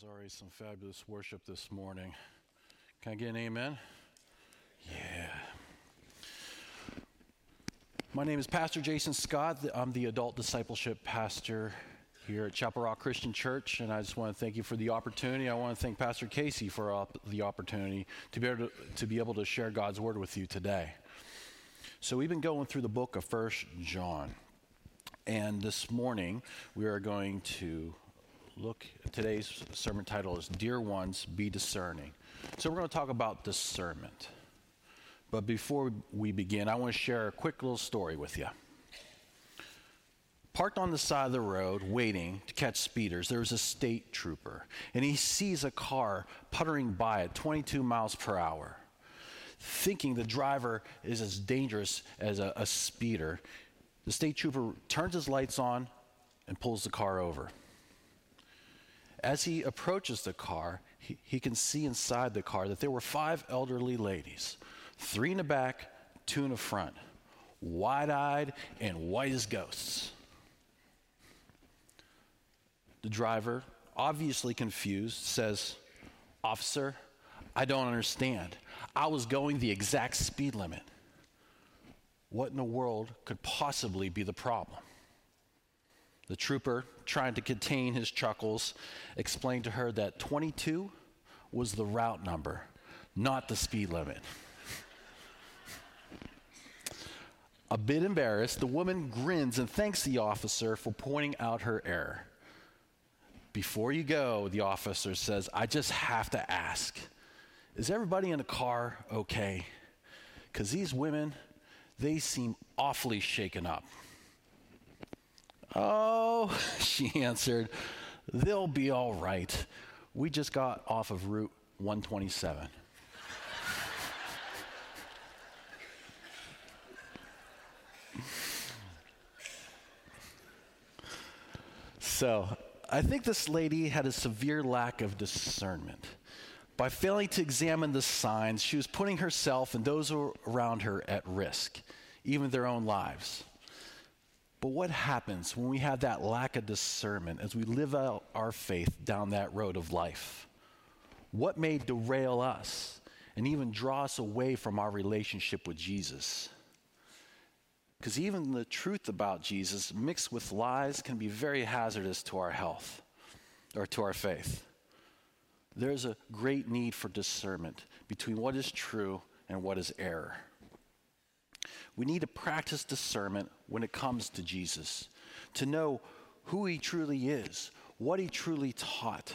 was already some fabulous worship this morning. Can I get an amen? Yeah. My name is Pastor Jason Scott. I'm the adult discipleship pastor here at Chapel Rock Christian Church, and I just want to thank you for the opportunity. I want to thank Pastor Casey for op- the opportunity to be, able to, to be able to share God's word with you today. So we've been going through the book of First John, and this morning we are going to look, today's sermon title is Dear Ones, Be Discerning. So we're going to talk about discernment. But before we begin, I want to share a quick little story with you. Parked on the side of the road, waiting to catch speeders, there's a state trooper, and he sees a car puttering by at 22 miles per hour. Thinking the driver is as dangerous as a, a speeder, the state trooper turns his lights on and pulls the car over. As he approaches the car, he, he can see inside the car that there were five elderly ladies three in the back, two in the front, wide eyed and white as ghosts. The driver, obviously confused, says, Officer, I don't understand. I was going the exact speed limit. What in the world could possibly be the problem? The trooper, trying to contain his chuckles, explained to her that 22 was the route number, not the speed limit. A bit embarrassed, the woman grins and thanks the officer for pointing out her error. Before you go, the officer says, I just have to ask is everybody in the car okay? Because these women, they seem awfully shaken up. Oh, she answered, they'll be all right. We just got off of Route 127. so, I think this lady had a severe lack of discernment. By failing to examine the signs, she was putting herself and those around her at risk, even their own lives. But what happens when we have that lack of discernment as we live out our faith down that road of life? What may derail us and even draw us away from our relationship with Jesus? Because even the truth about Jesus mixed with lies can be very hazardous to our health or to our faith. There's a great need for discernment between what is true and what is error. We need to practice discernment when it comes to Jesus, to know who he truly is, what he truly taught.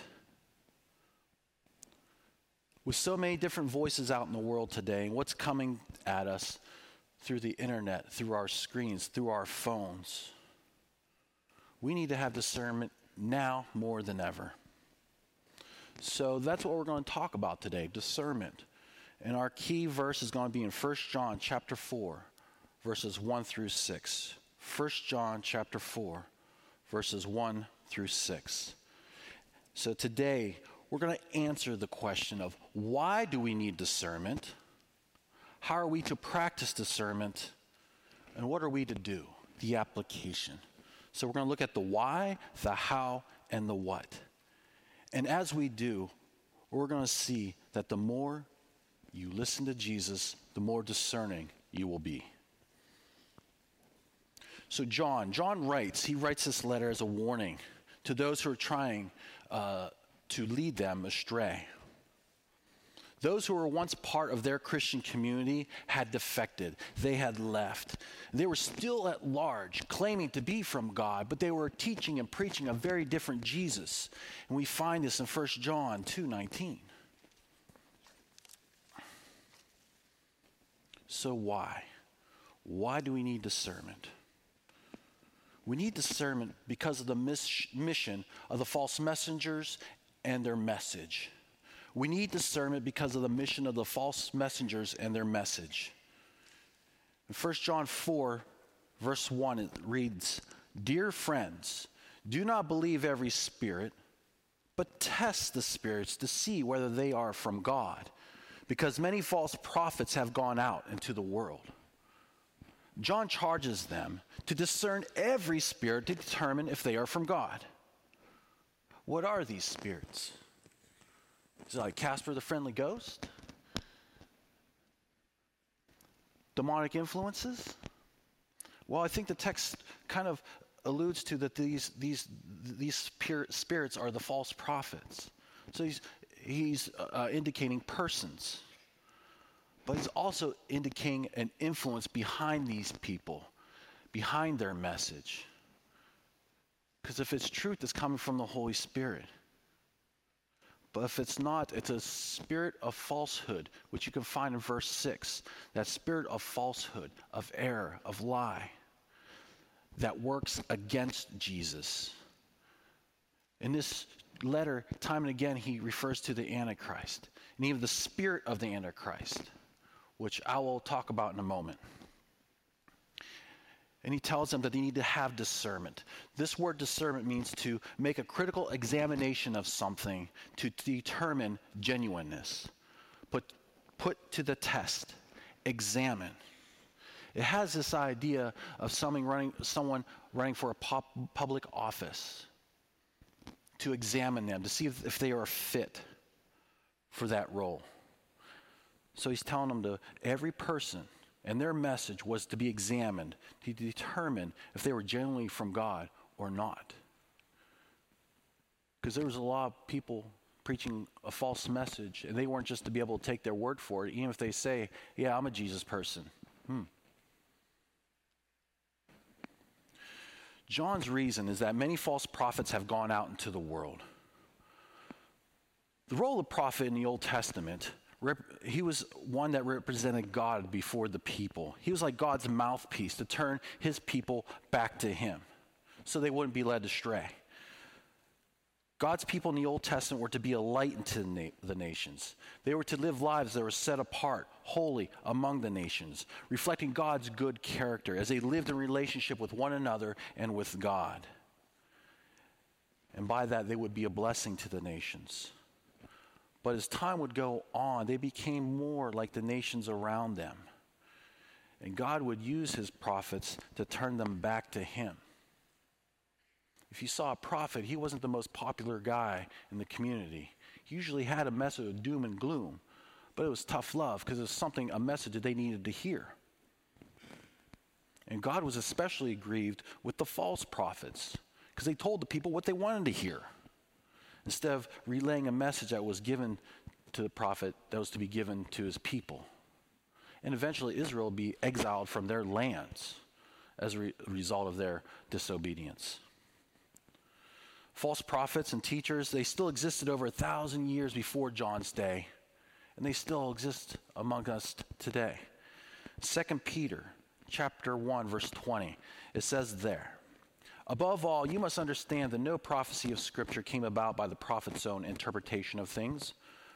With so many different voices out in the world today, and what's coming at us through the internet, through our screens, through our phones, we need to have discernment now more than ever. So that's what we're going to talk about today discernment. And our key verse is going to be in 1 John chapter 4 verses 1 through 6. 1 John chapter 4, verses 1 through 6. So today, we're going to answer the question of why do we need discernment? How are we to practice discernment? And what are we to do? The application. So we're going to look at the why, the how, and the what. And as we do, we're going to see that the more you listen to Jesus, the more discerning you will be. So, John, John writes, he writes this letter as a warning to those who are trying uh, to lead them astray. Those who were once part of their Christian community had defected. They had left. They were still at large, claiming to be from God, but they were teaching and preaching a very different Jesus. And we find this in 1 John 2:19. So why? Why do we need discernment? We need discernment because of the mis- mission of the false messengers and their message. We need discernment because of the mission of the false messengers and their message. In 1 John 4, verse 1, it reads Dear friends, do not believe every spirit, but test the spirits to see whether they are from God, because many false prophets have gone out into the world. John charges them to discern every spirit to determine if they are from God. What are these spirits? Is it like Casper the Friendly Ghost? Demonic influences? Well, I think the text kind of alludes to that these, these, these spirits are the false prophets. So he's, he's uh, indicating persons, but he's also indicating an influence behind these people, behind their message. Because if it's truth, it's coming from the Holy Spirit. But if it's not, it's a spirit of falsehood, which you can find in verse 6. That spirit of falsehood, of error, of lie that works against Jesus. In this letter, time and again, he refers to the Antichrist and even the spirit of the Antichrist, which I will talk about in a moment. And he tells them that they need to have discernment. This word discernment means to make a critical examination of something to determine genuineness. Put, put to the test, examine. It has this idea of someone running, someone running for a pop, public office to examine them, to see if, if they are fit for that role. So he's telling them to every person, and their message was to be examined to determine if they were genuinely from God or not. Because there was a lot of people preaching a false message, and they weren't just to be able to take their word for it, even if they say, Yeah, I'm a Jesus person. Hmm. John's reason is that many false prophets have gone out into the world. The role of prophet in the Old Testament, he was one that represented God before the people. He was like God's mouthpiece to turn his people back to him so they wouldn't be led astray. God's people in the Old Testament were to be a light into the, na- the, nations. They were to live lives that were set apart, holy among the nations, reflecting God's good character as they lived in relationship with one another and with God. And by that, they would be a blessing to the nations. But as time would go on, they became more like the nations around them. And God would use his prophets to turn them back to him if you saw a prophet, he wasn't the most popular guy in the community. He usually had a message of doom and gloom, but it was tough love because it was something, a message that they needed to hear. And God was especially grieved with the false prophets because they told the people what they wanted to hear instead of relaying a message that was given to the prophet that was to be given to his people. And eventually, Israel would be exiled from their lands as a re- result of their disobedience false prophets and teachers, they still existed over a thousand years before John's day, and they still exist among us today. 2 Peter chapter 1 verse 20 it says there above all you must understand that no prophecy of scripture came about by the prophet's own interpretation of things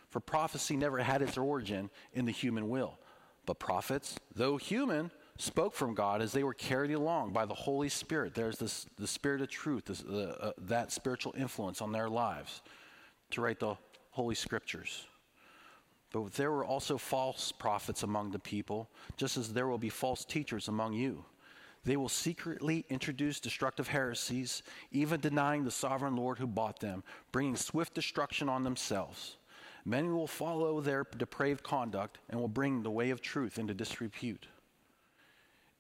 for prophecy never had its origin in the human will but prophets though human spoke from God as they were carried along by the Holy Spirit. There's this, the Spirit of truth, this, uh, that spiritual influence on their lives to write the Holy Scriptures. But there were also false prophets among the people, just as there will be false teachers among you. They will secretly introduce destructive heresies, even denying the sovereign Lord who bought them, bringing swift destruction on themselves. Many will follow their depraved conduct and will bring the way of truth into disrepute.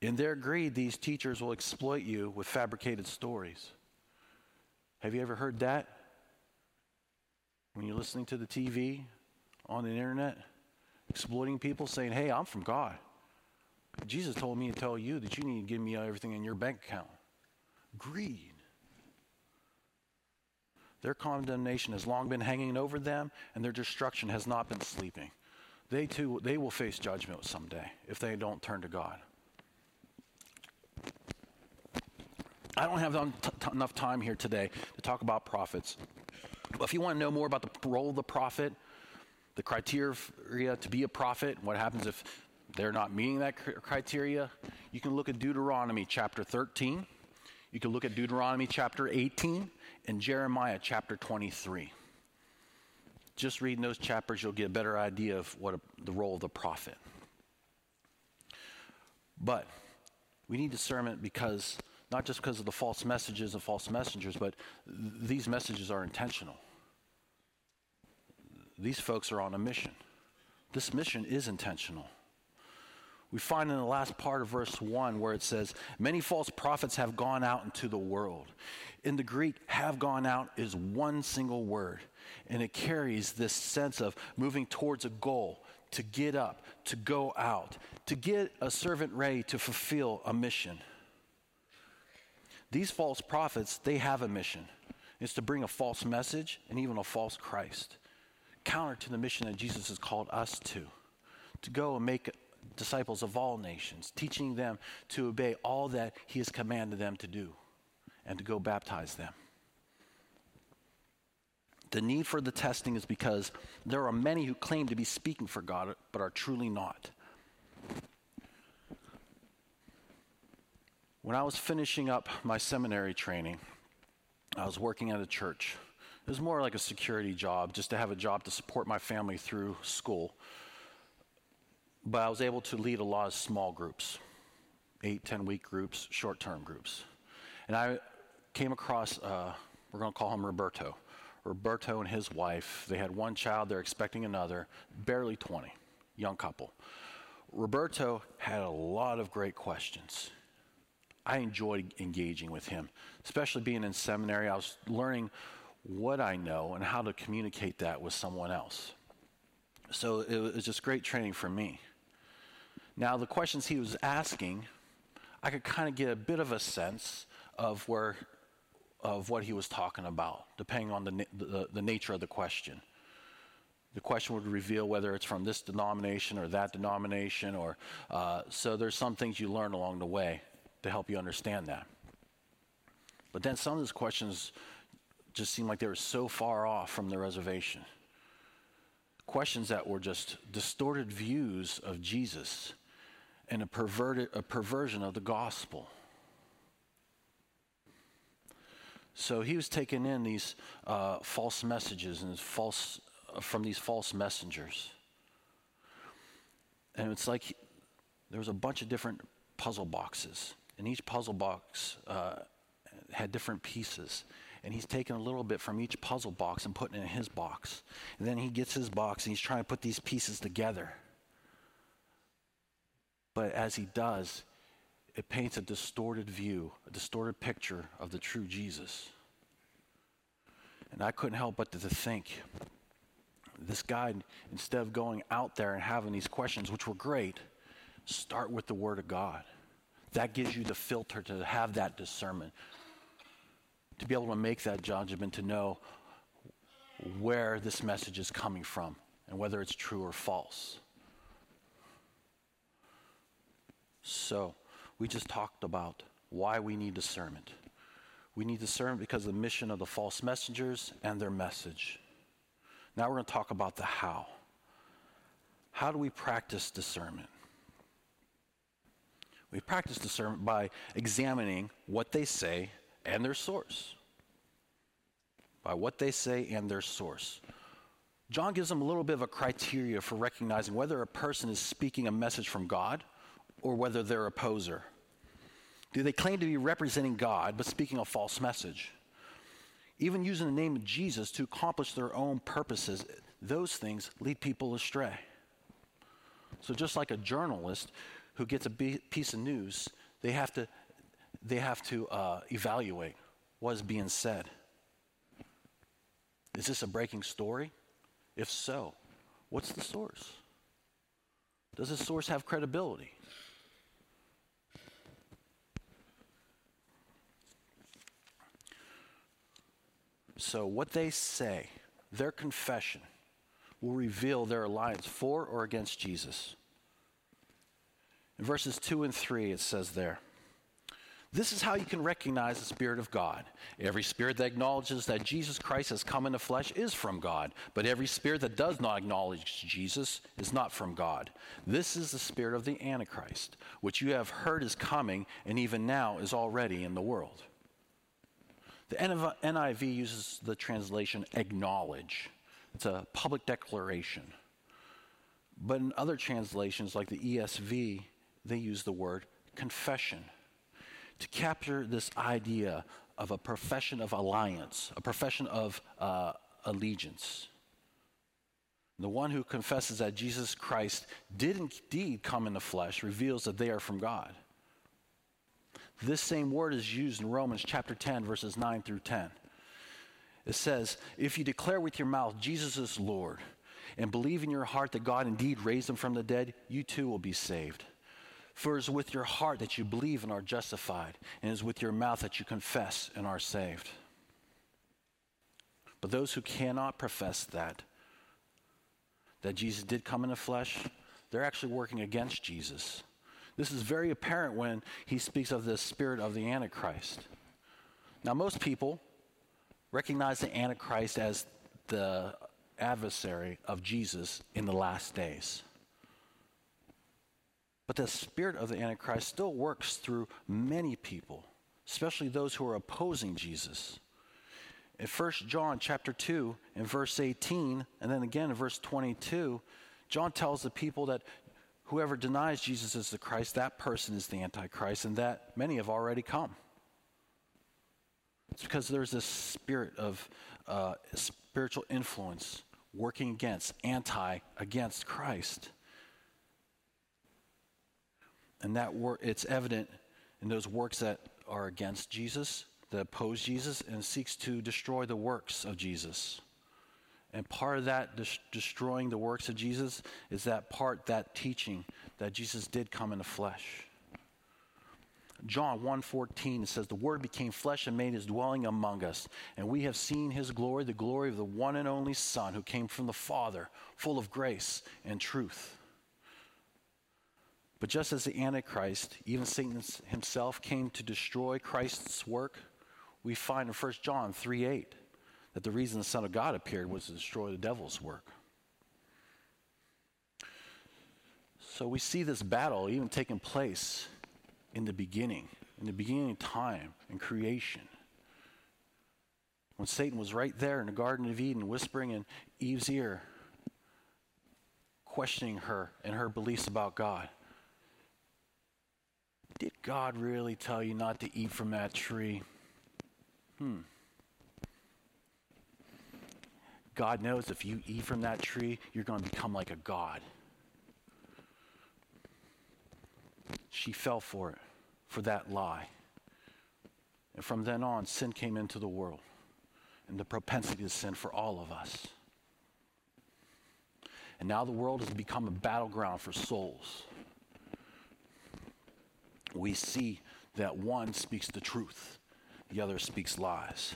In their greed, these teachers will exploit you with fabricated stories. Have you ever heard that? When you're listening to the TV, on the internet, exploiting people, saying, Hey, I'm from God. Jesus told me to tell you that you need to give me everything in your bank account. Greed. Their condemnation has long been hanging over them, and their destruction has not been sleeping. They too, they will face judgment someday if they don't turn to God. I don't have enough time here today to talk about prophets. But if you want to know more about the role of the prophet, the criteria to be a prophet, what happens if they're not meeting that criteria, you can look at Deuteronomy chapter 13. You can look at Deuteronomy chapter 18 and Jeremiah chapter 23. Just reading those chapters, you'll get a better idea of what a, the role of the prophet. But we need discernment because not just because of the false messages and false messengers, but th- these messages are intentional. these folks are on a mission. This mission is intentional. We find in the last part of verse 1 where it says, Many false prophets have gone out into the world. In the Greek, have gone out is one single word, and it carries this sense of moving towards a goal, to get up, to go out, to get a servant ready to fulfill a mission. These false prophets, they have a mission. It's to bring a false message and even a false Christ, counter to the mission that Jesus has called us to, to go and make disciples of all nations, teaching them to obey all that he has commanded them to do and to go baptize them. The need for the testing is because there are many who claim to be speaking for God but are truly not. When I was finishing up my seminary training, I was working at a church. It was more like a security job, just to have a job to support my family through school. But I was able to lead a lot of small groups, eight, 10 week groups, short term groups. And I came across, uh, we're going to call him Roberto. Roberto and his wife, they had one child, they're expecting another, barely 20, young couple. Roberto had a lot of great questions. I enjoyed engaging with him, especially being in seminary. I was learning what I know and how to communicate that with someone else. So it was just great training for me. Now, the questions he was asking, I could kind of get a bit of a sense of where of what he was talking about, depending on the, the, the nature of the question. The question would reveal whether it's from this denomination or that denomination, or uh, so there's some things you learn along the way to help you understand that. But then some of those questions just seemed like they were so far off from the reservation. Questions that were just distorted views of Jesus and a, perverted, a perversion of the gospel. So he was taking in these uh, false messages and false uh, from these false messengers. And it's like he, there was a bunch of different puzzle boxes, and each puzzle box uh, had different pieces. And he's taking a little bit from each puzzle box and putting it in his box. And then he gets his box and he's trying to put these pieces together. But as he does, it paints a distorted view, a distorted picture of the true Jesus. And I couldn't help but to think this guy, instead of going out there and having these questions, which were great, start with the Word of God. That gives you the filter to have that discernment, to be able to make that judgment, to know where this message is coming from and whether it's true or false. So, we just talked about why we need discernment. We need discernment because of the mission of the false messengers and their message. Now we're going to talk about the how. How do we practice discernment? We practice discernment by examining what they say and their source. By what they say and their source. John gives them a little bit of a criteria for recognizing whether a person is speaking a message from God or whether they're a poser? Do they claim to be representing God but speaking a false message? Even using the name of Jesus to accomplish their own purposes, those things lead people astray. So, just like a journalist who gets a piece of news, they have to, they have to uh, evaluate what is being said. Is this a breaking story? If so, what's the source? Does the source have credibility? So, what they say, their confession, will reveal their alliance for or against Jesus. In verses 2 and 3, it says there, this is how you can recognize the Spirit of God. Every spirit that acknowledges that Jesus Christ has come in the flesh is from God, but every spirit that does not acknowledge Jesus is not from God. This is the spirit of the Antichrist, which you have heard is coming and even now is already in the world. The NIV uses the translation acknowledge, it's a public declaration. But in other translations, like the ESV, they use the word confession to capture this idea of a profession of alliance, a profession of uh, allegiance. The one who confesses that Jesus Christ did indeed come in the flesh reveals that they are from God. This same word is used in Romans chapter 10, verses 9 through 10. It says, If you declare with your mouth Jesus is Lord and believe in your heart that God indeed raised him from the dead, you too will be saved. For it is with your heart that you believe and are justified, and it is with your mouth that you confess and are saved. But those who cannot profess that, that Jesus did come in the flesh, they're actually working against Jesus. This is very apparent when he speaks of the spirit of the Antichrist. Now, most people recognize the Antichrist as the adversary of Jesus in the last days. But the spirit of the Antichrist still works through many people, especially those who are opposing Jesus. In 1 John chapter 2 in verse 18 and then again in verse 22, John tells the people that whoever denies Jesus as the Christ, that person is the Antichrist, and that many have already come. It's because there's this spirit of uh, spiritual influence working against, anti against Christ. And that work, it's evident in those works that are against Jesus, that oppose Jesus, and seeks to destroy the works of Jesus. And part of that des- destroying the works of Jesus is that part, that teaching that Jesus did come in the flesh. John 1:14 says the word became flesh and made his dwelling among us and we have seen his glory the glory of the one and only son who came from the father full of grace and truth. But just as the Antichrist, even Satan himself, came to destroy Christ's work, we find in 1 John 3 8 that the reason the Son of God appeared was to destroy the devil's work. So we see this battle even taking place in the beginning, in the beginning of time and creation. When Satan was right there in the Garden of Eden, whispering in Eve's ear, questioning her and her beliefs about God. Did God really tell you not to eat from that tree? Hmm. God knows if you eat from that tree, you're going to become like a God. She fell for it, for that lie. And from then on, sin came into the world and the propensity to sin for all of us. And now the world has become a battleground for souls we see that one speaks the truth, the other speaks lies.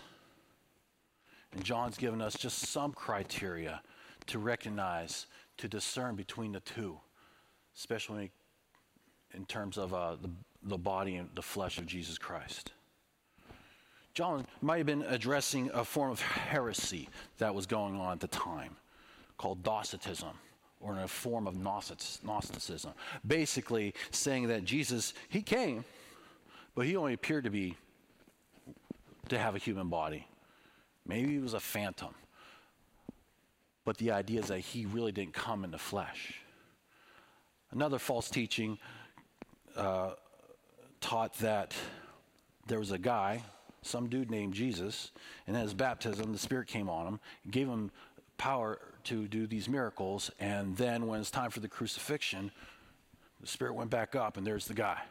And John's given us just some criteria to recognize, to discern between the two, especially in terms of uh, the, the body and the flesh of Jesus Christ. John might have been addressing a form of heresy that was going on at the time called Docetism or in a form of Gnosticism. Basically, saying that Jesus, he came, but he only appeared to be, to have a human body. Maybe he was a phantom. But the idea is that he really didn't come in the flesh. Another false teaching uh, taught that there was a guy, some dude named Jesus, and at his baptism, the Spirit came on him, gave him power to do these miracles. And then when it's time for the crucifixion, the spirit went back up, and there's the guy.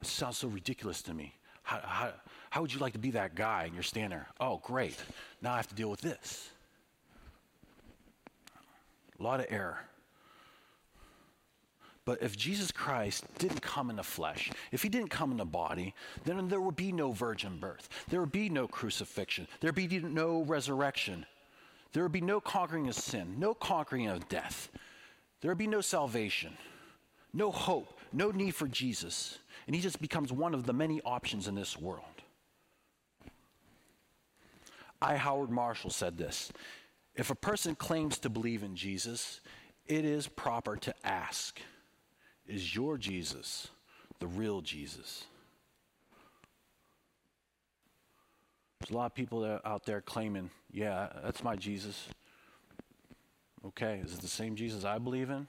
It sounds so ridiculous to me. How, how, how would you like to be that guy and you're standing there? Oh, great. Now I have to deal with this. A lot of error. But if Jesus Christ didn't come in the flesh, if he didn't come in the body, then there would be no virgin birth. There would be no crucifixion. There would be no resurrection. There would be no conquering of sin, no conquering of death. There would be no salvation, no hope, no need for Jesus. And he just becomes one of the many options in this world. I. Howard Marshall said this If a person claims to believe in Jesus, it is proper to ask, Is your Jesus the real Jesus? There's a lot of people out there claiming, yeah, that's my Jesus. Okay, is it the same Jesus I believe in?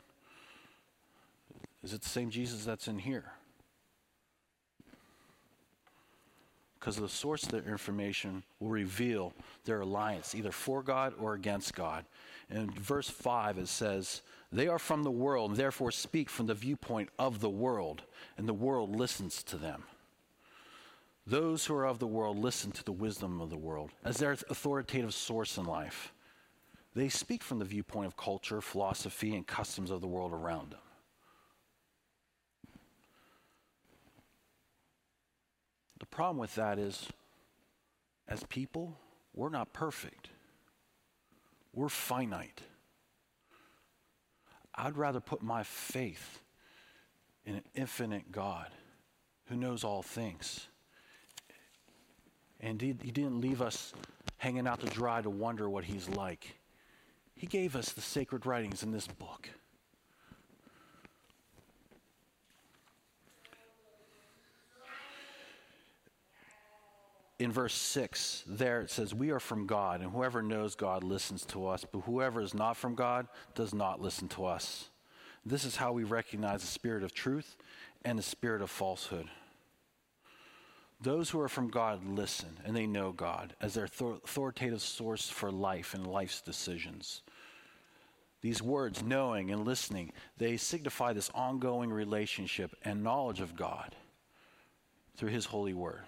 Is it the same Jesus that's in here? Because the source of their information will reveal their alliance, either for God or against God. In verse 5, it says, They are from the world, and therefore speak from the viewpoint of the world, and the world listens to them. Those who are of the world listen to the wisdom of the world as their authoritative source in life. They speak from the viewpoint of culture, philosophy, and customs of the world around them. The problem with that is, as people, we're not perfect. We're finite. I'd rather put my faith in an infinite God who knows all things. And he, he didn't leave us hanging out to dry to wonder what he's like. He gave us the sacred writings in this book. In verse 6, there it says, We are from God, and whoever knows God listens to us, but whoever is not from God does not listen to us. This is how we recognize the spirit of truth and the spirit of falsehood. Those who are from God listen, and they know God as their authoritative source for life and life's decisions. These words, knowing and listening, they signify this ongoing relationship and knowledge of God through His holy word.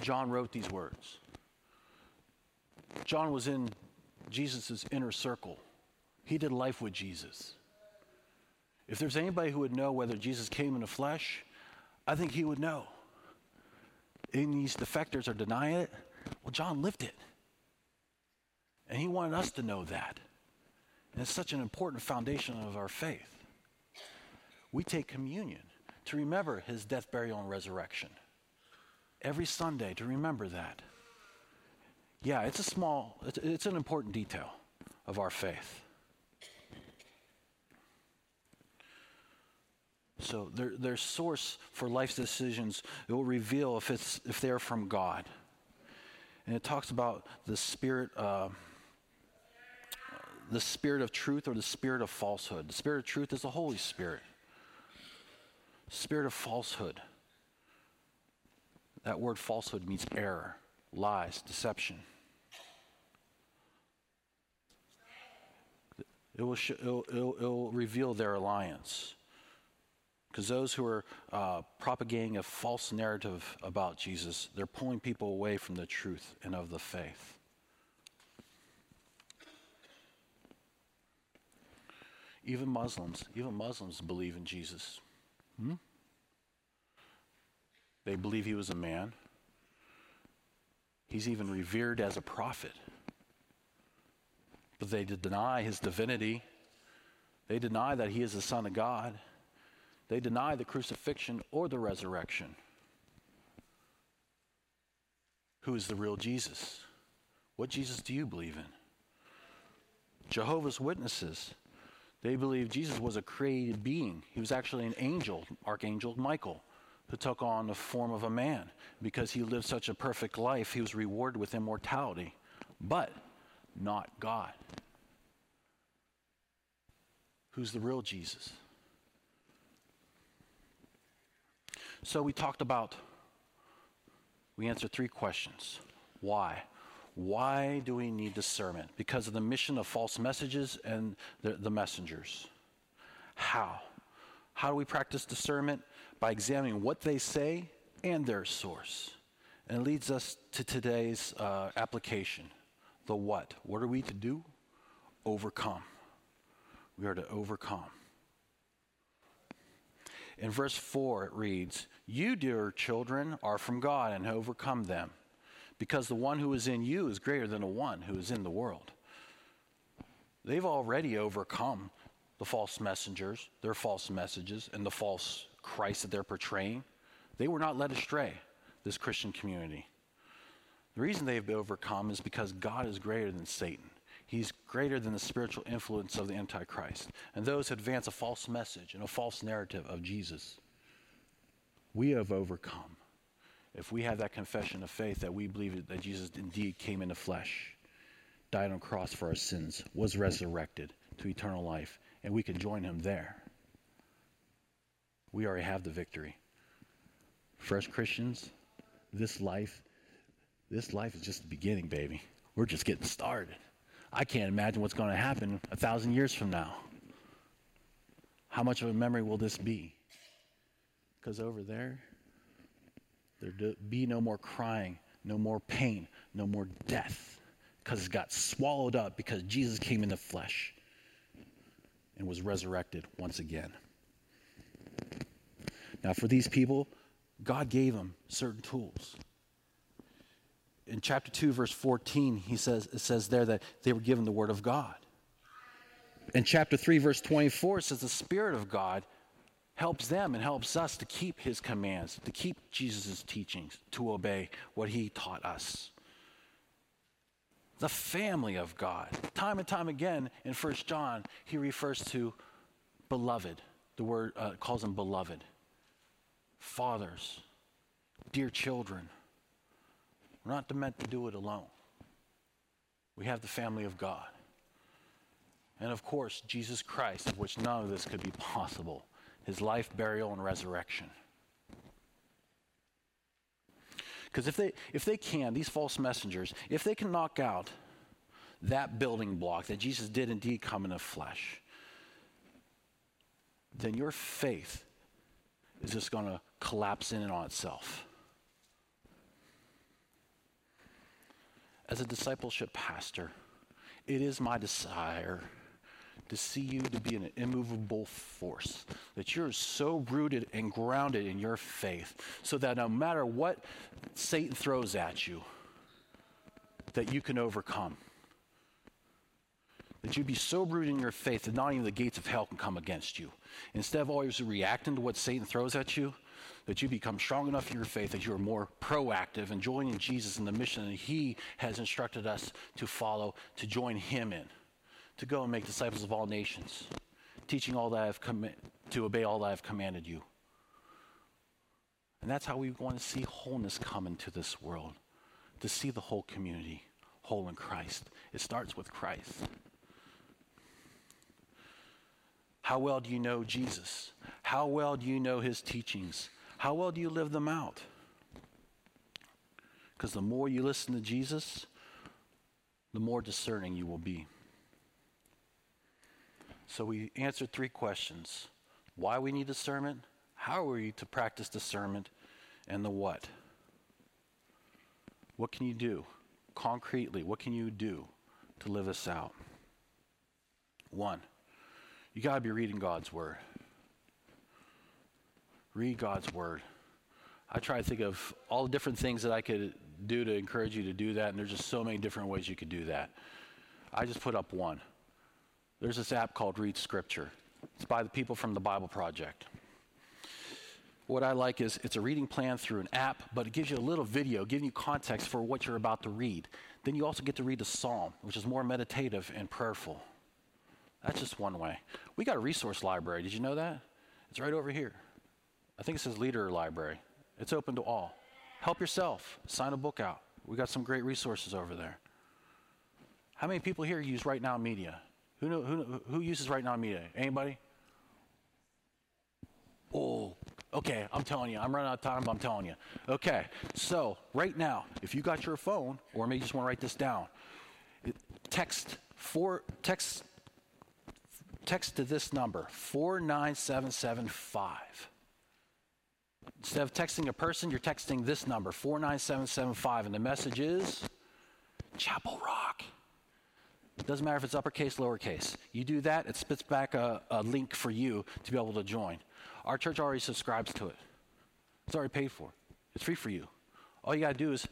John wrote these words. John was in Jesus' inner circle. He did life with Jesus. If there's anybody who would know whether Jesus came in the flesh, I think he would know. And these defectors are denying it. Well, John lived it. And he wanted us to know that. And it's such an important foundation of our faith. We take communion to remember his death, burial, and resurrection every Sunday to remember that. Yeah, it's a small, it's, it's an important detail of our faith. So their, their source for life's decisions, it will reveal if, it's, if they're from God. And it talks about the spirit, uh, the spirit of truth or the spirit of falsehood. The spirit of truth is the Holy Spirit. Spirit of falsehood that word falsehood means error, lies, deception. It will, sh- it'll, it'll, it'll reveal their alliance. Because those who are uh, propagating a false narrative about Jesus, they're pulling people away from the truth and of the faith. Even Muslims, even Muslims believe in Jesus. Hmm? They believe he was a man. He's even revered as a prophet. But they deny his divinity. They deny that he is the Son of God. They deny the crucifixion or the resurrection. Who is the real Jesus? What Jesus do you believe in? Jehovah's Witnesses, they believe Jesus was a created being. He was actually an angel, Archangel Michael who took on the form of a man. Because he lived such a perfect life, he was rewarded with immortality, but not God. Who's the real Jesus? So we talked about, we answered three questions. Why? Why do we need discernment? Because of the mission of false messages and the, the messengers. How? How do we practice discernment? By examining what they say and their source. And it leads us to today's uh, application the what. What are we to do? Overcome. We are to overcome. In verse 4, it reads, You, dear children, are from God and overcome them, because the one who is in you is greater than the one who is in the world. They've already overcome the false messengers, their false messages, and the false Christ that they're portraying, they were not led astray, this Christian community. The reason they've been overcome is because God is greater than Satan. He's greater than the spiritual influence of the Antichrist and those who advance a false message and a false narrative of Jesus. We have overcome if we have that confession of faith that we believe that Jesus indeed came in the flesh, died on a cross for our sins, was resurrected to eternal life, and we can join him there we already have the victory. us Christians, this life, this life is just the beginning, baby. We're just getting started. I can't imagine what's going to happen a thousand years from now. How much of a memory will this be? Because over there, there be no more crying, no more pain, no more death, because it got swallowed up because Jesus came in the flesh and was resurrected once again. Now, for these people, God gave them certain tools. In chapter 2, verse 14, he says, it says there that they were given the word of God. In chapter 3, verse 24, it says the Spirit of God helps them and helps us to keep his commands, to keep Jesus' teachings, to obey what he taught us. The family of God. Time and time again in 1 John, he refers to beloved. The word uh, calls them beloved. Fathers, dear children. We're not meant to do it alone. We have the family of God. And of course, Jesus Christ, of which none of this could be possible his life, burial, and resurrection. Because if they, if they can, these false messengers, if they can knock out that building block that Jesus did indeed come in the flesh, then your faith is just going to collapse in and on itself. As a discipleship pastor, it is my desire to see you to be an immovable force, that you're so rooted and grounded in your faith, so that no matter what Satan throws at you, that you can overcome. That you be so rooted in your faith that not even the gates of hell can come against you. Instead of always reacting to what Satan throws at you, that you become strong enough in your faith that you are more proactive and joining Jesus in the mission that he has instructed us to follow, to join him in to go and make disciples of all nations, teaching all that I've com- to obey all that I've commanded you. And that's how we want to see wholeness come into this world, to see the whole community whole in Christ. It starts with Christ. How well do you know Jesus? How well do you know his teachings? How well do you live them out? Because the more you listen to Jesus, the more discerning you will be. So we answered three questions why we need discernment, how are we to practice discernment, and the what. What can you do? Concretely, what can you do to live this out? One, you got to be reading God's Word. Read God's Word. I try to think of all the different things that I could do to encourage you to do that, and there's just so many different ways you could do that. I just put up one. There's this app called Read Scripture. It's by the people from the Bible Project. What I like is it's a reading plan through an app, but it gives you a little video, giving you context for what you're about to read. Then you also get to read a psalm, which is more meditative and prayerful. That's just one way. We got a resource library. Did you know that? It's right over here. I think it says Leader Library. It's open to all. Help yourself. Sign a book out. We got some great resources over there. How many people here use Right Now Media? Who, know, who, who uses Right Now Media? Anybody? Oh, okay, I'm telling you. I'm running out of time, but I'm telling you. Okay, so right now, if you got your phone, or maybe you just want to write this down, text four text text to this number 49775 instead of texting a person you're texting this number 49775 and the message is chapel rock it doesn't matter if it's uppercase, lowercase. You do that, it spits back a, a link for you to be able to join. Our church already subscribes to it. It's already paid for. It's free for you. All you got to do is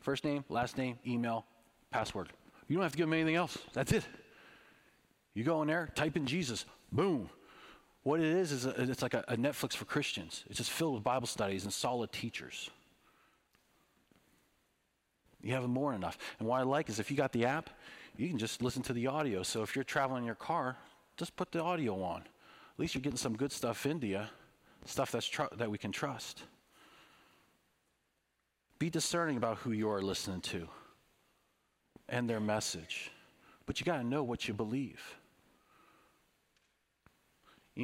first name, last name, email, password. You don't have to give them anything else. That's it. You go in there, type in Jesus, boom. What it is is a, it's like a, a Netflix for Christians. It's just filled with Bible studies and solid teachers. You have more than enough. And what I like is if you got the app, you can just listen to the audio. So if you're traveling in your car, just put the audio on. At least you're getting some good stuff into you, stuff that's tr- that we can trust. Be discerning about who you are listening to and their message. But you got to know what you believe.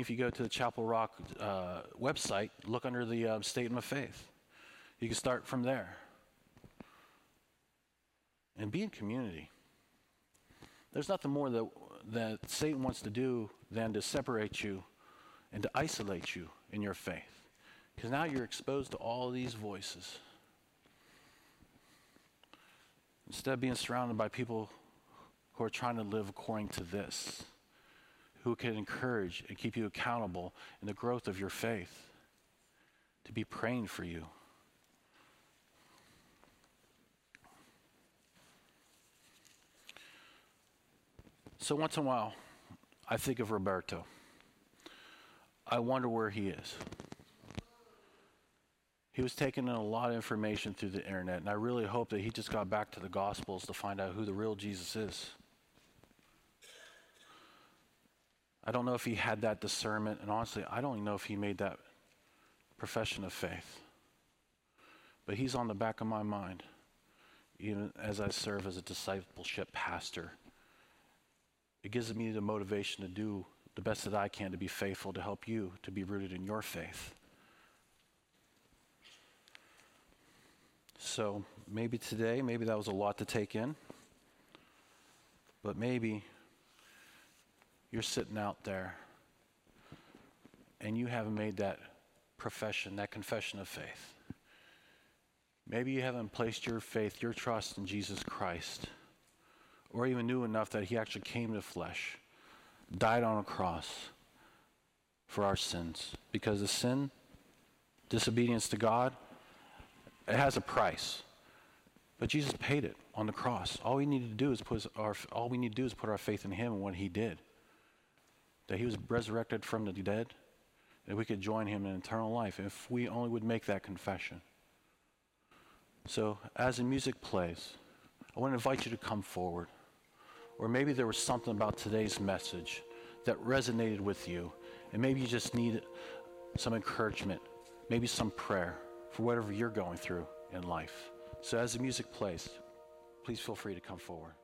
If you go to the Chapel Rock uh, website, look under the uh, Statement of Faith. You can start from there. And be in community. There's nothing more that, that Satan wants to do than to separate you and to isolate you in your faith. Because now you're exposed to all these voices. Instead of being surrounded by people who are trying to live according to this, who can encourage and keep you accountable in the growth of your faith, to be praying for you. So once in a while, I think of Roberto. I wonder where he is. He was taking in a lot of information through the internet, and I really hope that he just got back to the Gospels to find out who the real Jesus is. I don't know if he had that discernment, and honestly, I don't even know if he made that profession of faith. But he's on the back of my mind, even as I serve as a discipleship pastor it gives me the motivation to do the best that I can to be faithful, to help you to be rooted in your faith. So maybe today, maybe that was a lot to take in, but maybe you're sitting out there and you haven't made that profession, that confession of faith. Maybe you haven't placed your faith, your trust in Jesus Christ or even knew enough that he actually came to flesh, died on a cross for our sins. Because the sin, disobedience to God, it has a price. But Jesus paid it on the cross. All we need to do is put our all we need to do is put our faith in him and what he did. That he was resurrected from the dead, that we could join him in eternal life if we only would make that confession. So as the music plays, I want to invite you to come forward. Or maybe there was something about today's message that resonated with you, and maybe you just need some encouragement, maybe some prayer for whatever you're going through in life. So as the music plays, please feel free to come forward.